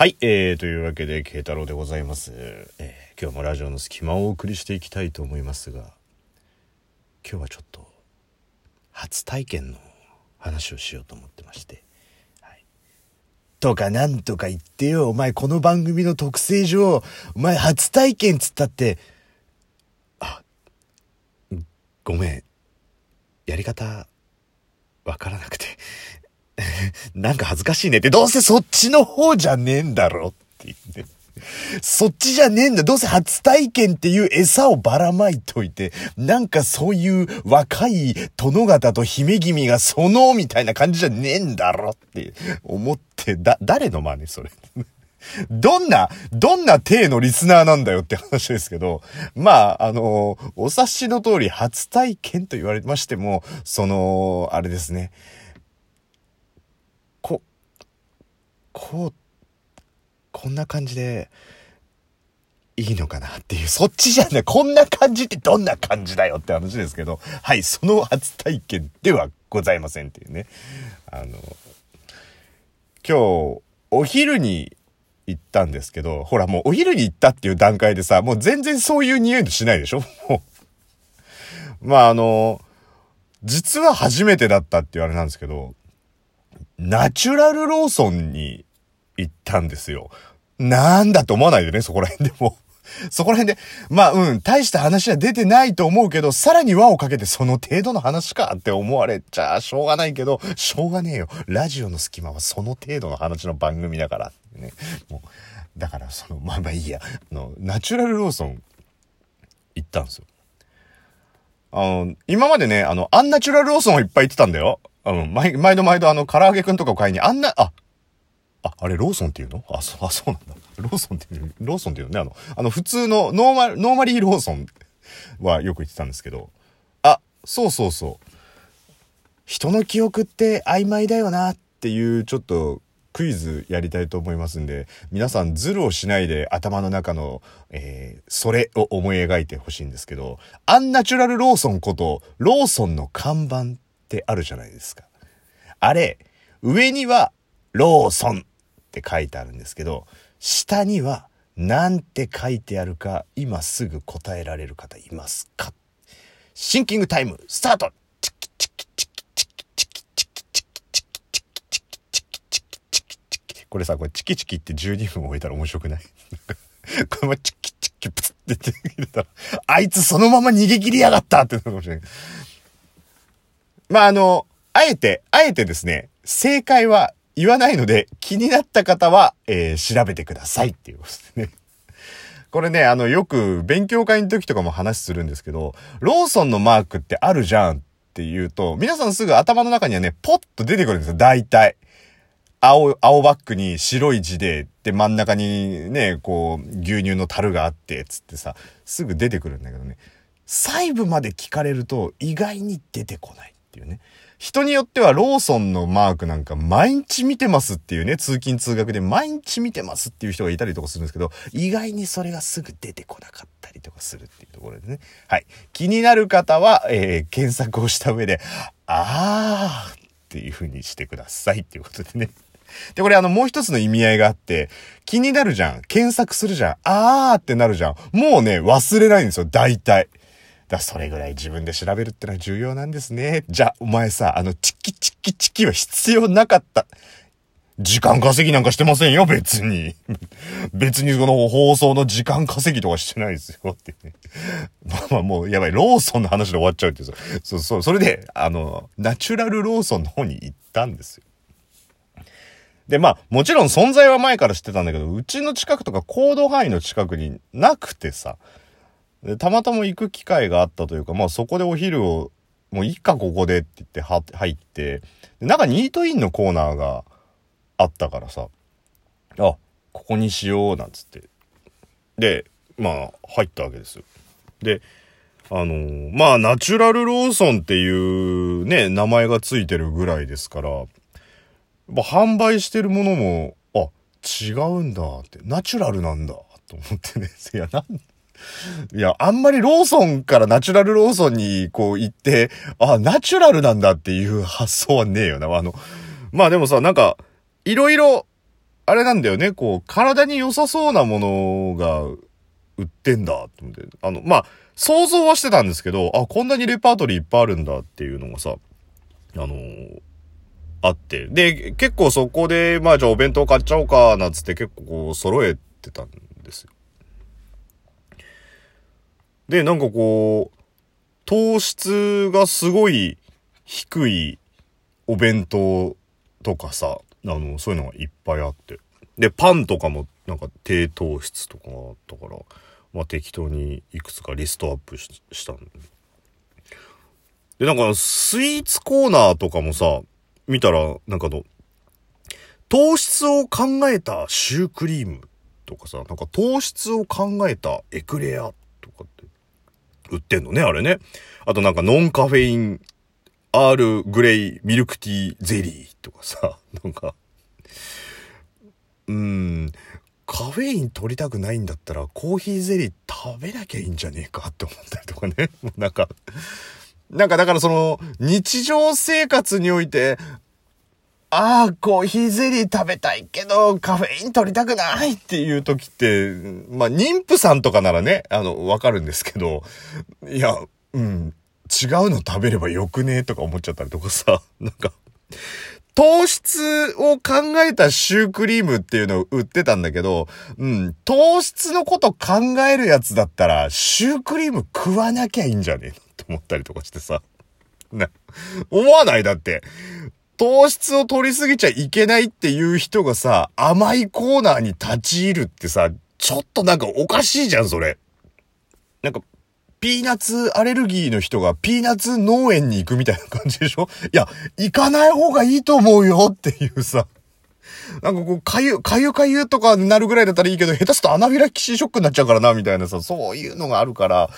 はい、えー、というわけで、慶太郎でございます。えー、今日もラジオの隙間をお送りしていきたいと思いますが、今日はちょっと、初体験の話をしようと思ってまして。はい。とかなんとか言ってよ、お前この番組の特性上、お前初体験つったって、あ、ごめん。やり方、わからなくて。なんか恥ずかしいねって、どうせそっちの方じゃねえんだろって言って。そっちじゃねえんだ。どうせ初体験っていう餌をばらまいといて、なんかそういう若い殿方と姫君がその、みたいな感じじゃねえんだろって思って、だ、誰の真似それ？どんな、どんな体のリスナーなんだよって話ですけど、まあ、あの、お察しの通り初体験と言われましても、その、あれですね。こ、こう、こんな感じで、いいのかなっていう、そっちじゃない、こんな感じってどんな感じだよって話ですけど、はい、その初体験ではございませんっていうね。あの、今日、お昼に行ったんですけど、ほらもうお昼に行ったっていう段階でさ、もう全然そういう匂いしないでしょ？もう。まああの、実は初めてだったっていうあれなんですけど、ナチュラルローソンに行ったんですよ。なんだと思わないでね、そこら辺でも。そこら辺で、まあうん、大した話は出てないと思うけど、さらに輪をかけてその程度の話かって思われちゃしょうがないけど、しょうがねえよ。ラジオの隙間はその程度の話の番組だから。ね。もう、だからその、まあまあいいや。あの、ナチュラルローソン行ったんですよ。あの、今までね、あの、アンナチュラルローソンをいっぱい行ってたんだよ。あの、毎毎度毎度あの、唐揚げくんとかを買いに、あんな、あ、あ、あれ、ローソンっていうの？あ、そう、あ、そうなんだ。ローソンっていう、ローソンっていうのね、あの、あの、普通の、ノーマル、ノーマリーローソンはよく行ってたんですけど、あ、そうそうそう。人の記憶って曖昧だよなっていう、ちょっと、クイズやりたいと思いますんで、皆さんズルをしないで頭の中の、えー、それを思い描いてほしいんですけど、アンナチュラルローソンこと、ローソンの看板ってあるじゃないですか。あれ、上にはローソンって書いてあるんですけど、下にはなんて書いてあるか、今すぐ答えられる方いますか？シンキングタイム、スタートこれさ、これチキチキって12分置いたら面白くないこのチキチキプツって出てきたら、あいつそのまま逃げ切りやがったってなるかもしれない。まあ、あの、あえて、あえてですね、正解は言わないので、気になった方は、えー、調べてくださいっていうことですね。これね、あの、よく勉強会の時とかも話するんですけど、ローソンのマークってあるじゃんって言うと、皆さんすぐ頭の中にはね、ポッと出てくるんですよ、大体。青、青バックに白い字で、で、真ん中にね、こう、牛乳の樽があって、つってさ、すぐ出てくるんだけどね、細部まで聞かれると意外に出てこないっていうね。人によってはローソンのマークなんか毎日見てますっていうね、通勤通学で毎日見てますっていう人がいたりとかするんですけど、意外にそれがすぐ出てこなかったりとかするっていうところでね。はい。気になる方は、えー、検索をした上で、あーっていう風にしてくださいっていうことでね。で、これあの、もう一つの意味合いがあって、気になるじゃん。検索するじゃん。あーってなるじゃん。もうね、忘れないんですよ、大体。だそれぐらい自分で調べるってのは重要なんですね。じゃあ、お前さ、あの、チキチキチキは必要なかった。時間稼ぎなんかしてませんよ、別に。別にこの放送の時間稼ぎとかしてないですよ、ってね。まあまあもう、やばい、ローソンの話で終わっちゃうってさ。そうそう、それで、あの、ナチュラルローソンの方に行ったんですよ。で、まあ、もちろん存在は前から知ってたんだけど、うちの近くとか行動範囲の近くになくてさ、でたまたま行く機会があったというか、まあそこでお昼を、もういいかここでって言って入って、で中にイートインのコーナーがあったからさ、あ、ここにしよう、なんつって。で、まあ入ったわけですよ。で、あのーまあナチュラルローソンっていうね、名前がついてるぐらいですから、やっぱ販売してるものも、あ、違うんだって、ナチュラルなんだ、と思ってね。いや、なん、いや、あんまりローソンからナチュラルローソンにこう行って、あ、ナチュラルなんだっていう発想はねえよな。あの、まあでもさ、なんか、いろいろ、あれなんだよね、こう、体に良さそうなものが売ってんだ、と思って。あの、まあ、想像はしてたんですけど、あ、こんなにレパートリーいっぱいあるんだっていうのがさ、あのー、あって。で、結構そこで、まあじゃあお弁当買っちゃおうか、なつって結構こう揃えてたんですよ。で、なんかこう、糖質がすごい低いお弁当とかさ、あの、そういうのがいっぱいあって。で、パンとかもなんか低糖質とかあったから、まあ適当にいくつかリストアップしたんで、なんかスイーツコーナーとかもさ、見たら、なんかの、糖質を考えたシュークリームとかさ、なんか糖質を考えたエクレアとかって売ってんのね、あれね。あとなんかノンカフェインアールグレイミルクティーゼリーとかさ、なんか、うん、カフェイン取りたくないんだったらコーヒーゼリー食べなきゃいいんじゃねえかって思ったりとかね。もうなんか、なんかだからその日常生活において、ああ、コーヒーゼリー食べたいけど、カフェイン取りたくないっていう時って、まあ、妊婦さんとかならね、あの、わかるんですけど、いや、うん、違うの食べればよくねとか思っちゃったりとかさ、なんか、糖質を考えたシュークリームっていうのを売ってたんだけど、うん、糖質のこと考えるやつだったら、シュークリーム食わなきゃいいんじゃねえのって思ったりとかしてさ。な、思わない？だって。糖質を取りすぎちゃいけないっていう人がさ、甘いコーナーに立ち入るってさ、ちょっとなんかおかしいじゃん、それ。なんか、ピーナッツアレルギーの人がピーナッツ農園に行くみたいな感じでしょ？いや、行かない方がいいと思うよっていうさ。なんかこう、かゆ、かゆかゆとかなるぐらいだったらいいけど、下手するとアナフィラキシーショックになっちゃうからな、みたいなさ、そういうのがあるから、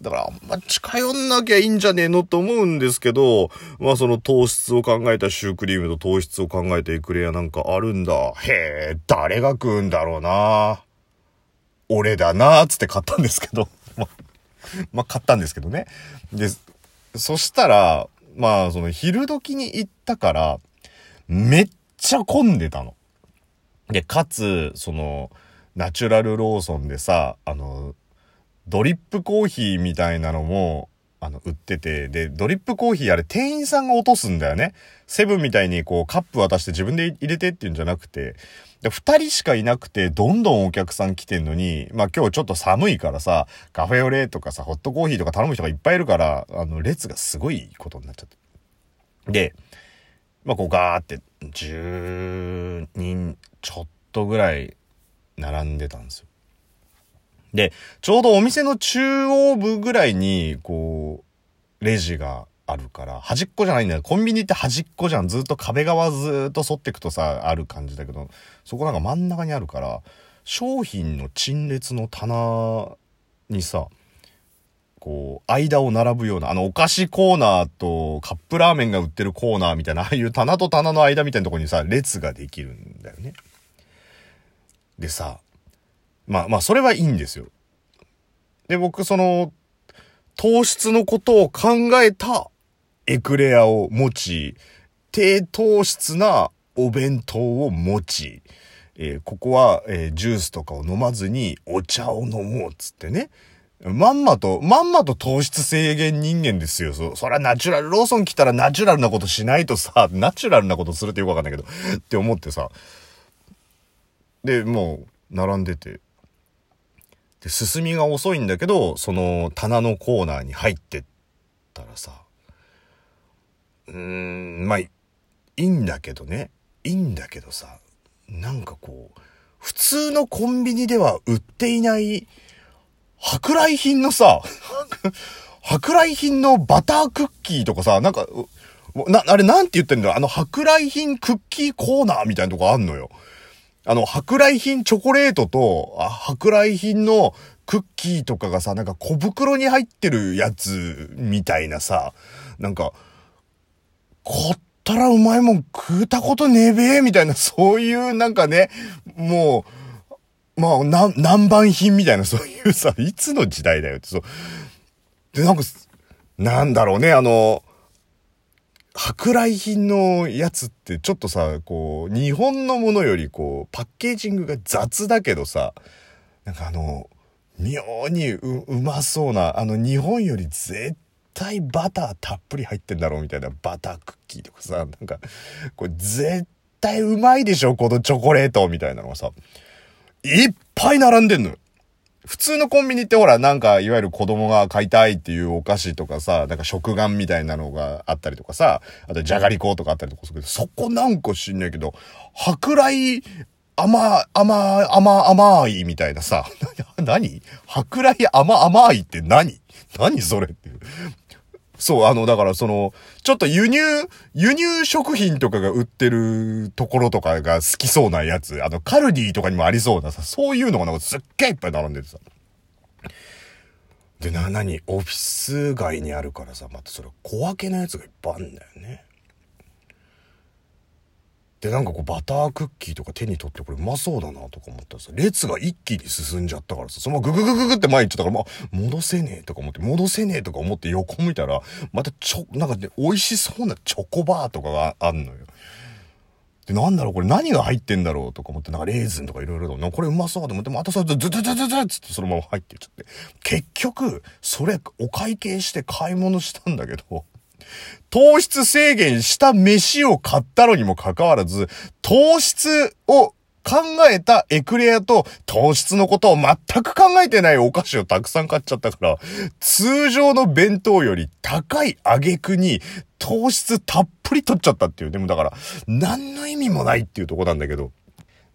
だからあんま近寄んなきゃいいんじゃねえのと思うんですけど、まあその糖質を考えたシュークリームと糖質を考えたエクレアなんかあるんだ。へえ、誰が食うんだろうな。俺だな、つって買ったんですけど。まあ、買ったんですけどね。で、そしたら、まあ、その昼時に行ったから、めっちゃ混んでたの。で、かつ、その、ナチュラルローソンでさ、あの、ドリップコーヒーみたいなのも、あの、売ってて、で、ドリップコーヒーあれ店員さんが落とすんだよね。セブンみたいにこうカップ渡して自分で入れてっていうんじゃなくて、で、二人しかいなくて、どんどんお客さん来てんのに、まあ今日ちょっと寒いからさ、カフェオレとかさ、ホットコーヒーとか頼む人がいっぱいいるから、あの、列がすごいことになっちゃって。で、まあこうガーって、10人ちょっとぐらい並んでたんですよ。で、ちょうどお店の中央部ぐらいに、こう、レジがあるから、端っこじゃないんだよ。コンビニって端っこじゃん。ずっと壁側ずっと沿ってくとさ、ある感じだけど、そこなんか真ん中にあるから、商品の陳列の棚にさ、こう、間を並ぶような、あの、お菓子コーナーとカップラーメンが売ってるコーナーみたいな、ああいう棚と棚の間みたいなとこにさ、列ができるんだよね。でさ、まあまあ、それはいいんですよ。で、僕、その、糖質のことを考えたエクレアを持ち、低糖質なお弁当を持ち、えー、ここは、えー、ジュースとかを飲まずにお茶を飲もうっつってね。まんまと、まんまと糖質制限人間ですよ。そ、そりゃナチュラル、ローソン来たらナチュラルなことしないとさ、ナチュラルなことするってよくわかんないけど、って思ってさ。で、もう、並んでて。で、進みが遅いんだけど、その棚のコーナーに入ってったらさ、うーん、まあ、いいんだけどね。いいんだけどさ、なんかこう、普通のコンビニでは売っていない、舶来品のさ、舶来品のバタークッキーとかさ、なんか、な、あれなんて言ってんだあの舶来品クッキーコーナーみたいなとこあんのよ。あの、舶来品チョコレートと、あ舶来品のクッキーとかがさ、なんか小袋に入ってるやつみたいなさ、なんか、買ったらうまいもん食うたことねえべえ、みたいな、そういうなんかね、もう、まあ、な、南蛮品みたいな、そういうさ、いつの時代だよって、そう。で、なんか、なんだろうね、あの、舶来品のやつってちょっとさ、こう、日本のものよりこう、パッケージングが雑だけどさ、なんかあの、妙にううまそうな、あの日本より絶対バターたっぷり入ってんだろうみたいなバタークッキーとかさ、なんか、これ絶対うまいでしょこのチョコレートみたいなのがさ、いっぱい並んでんのよ。普通のコンビニってほら、なんか、いわゆる子供が買いたいっていうお菓子とかさ、なんか食玩みたいなのがあったりとかさ、あとじゃがりことかあったりとかするけど、そこなんか知んないけど、舶来、甘、甘、甘、甘いみたいなさ、何？舶来甘甘いって何？何それっていう。そう、あの、だからその、ちょっと輸入、輸入食品とかが売ってるところとかが好きそうなやつ、あの、カルディとかにもありそうなさ、そういうのがなんかすっげえいっぱい並んでてさ。で、な、なに、オフィス街にあるからさ、またそれ小分けのやつがいっぱいあるんだよね。で、なんかこうバタークッキーとか手に取ってこれうまそうだなとか思ったらさ、列が一気に進んじゃったからさ、そのままグググググって前行っちゃったから、まあ、戻せねえとか思って、戻せねえとか思って横見たら、またちょ、なんかね、美味しそうなチョコバーとかがあんのよ。で、なんだろうこれ何が入ってんだろうとか思って、なんかレーズンとかいろいろと、これうまそうと思って、またそれズズズズズズっつってそのまま入ってっちゃって。結局、それお会計して買い物したんだけど、糖質制限した飯を買ったのにもかかわらず、糖質を考えたエクレアと糖質のことを全く考えてないお菓子をたくさん買っちゃったから、通常の弁当より高い挙句に糖質たっぷり取っちゃったっていう。でもだから、何の意味もないっていうとこなんだけど。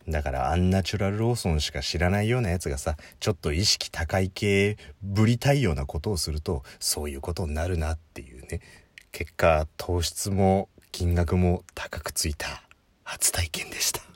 だからアンナチュラルローソンしか知らないようなやつがさ、ちょっと意識高い系ぶりたいようなことをすると、そういうことになるなっていうね。結果、糖質も金額も高くついた初体験でした。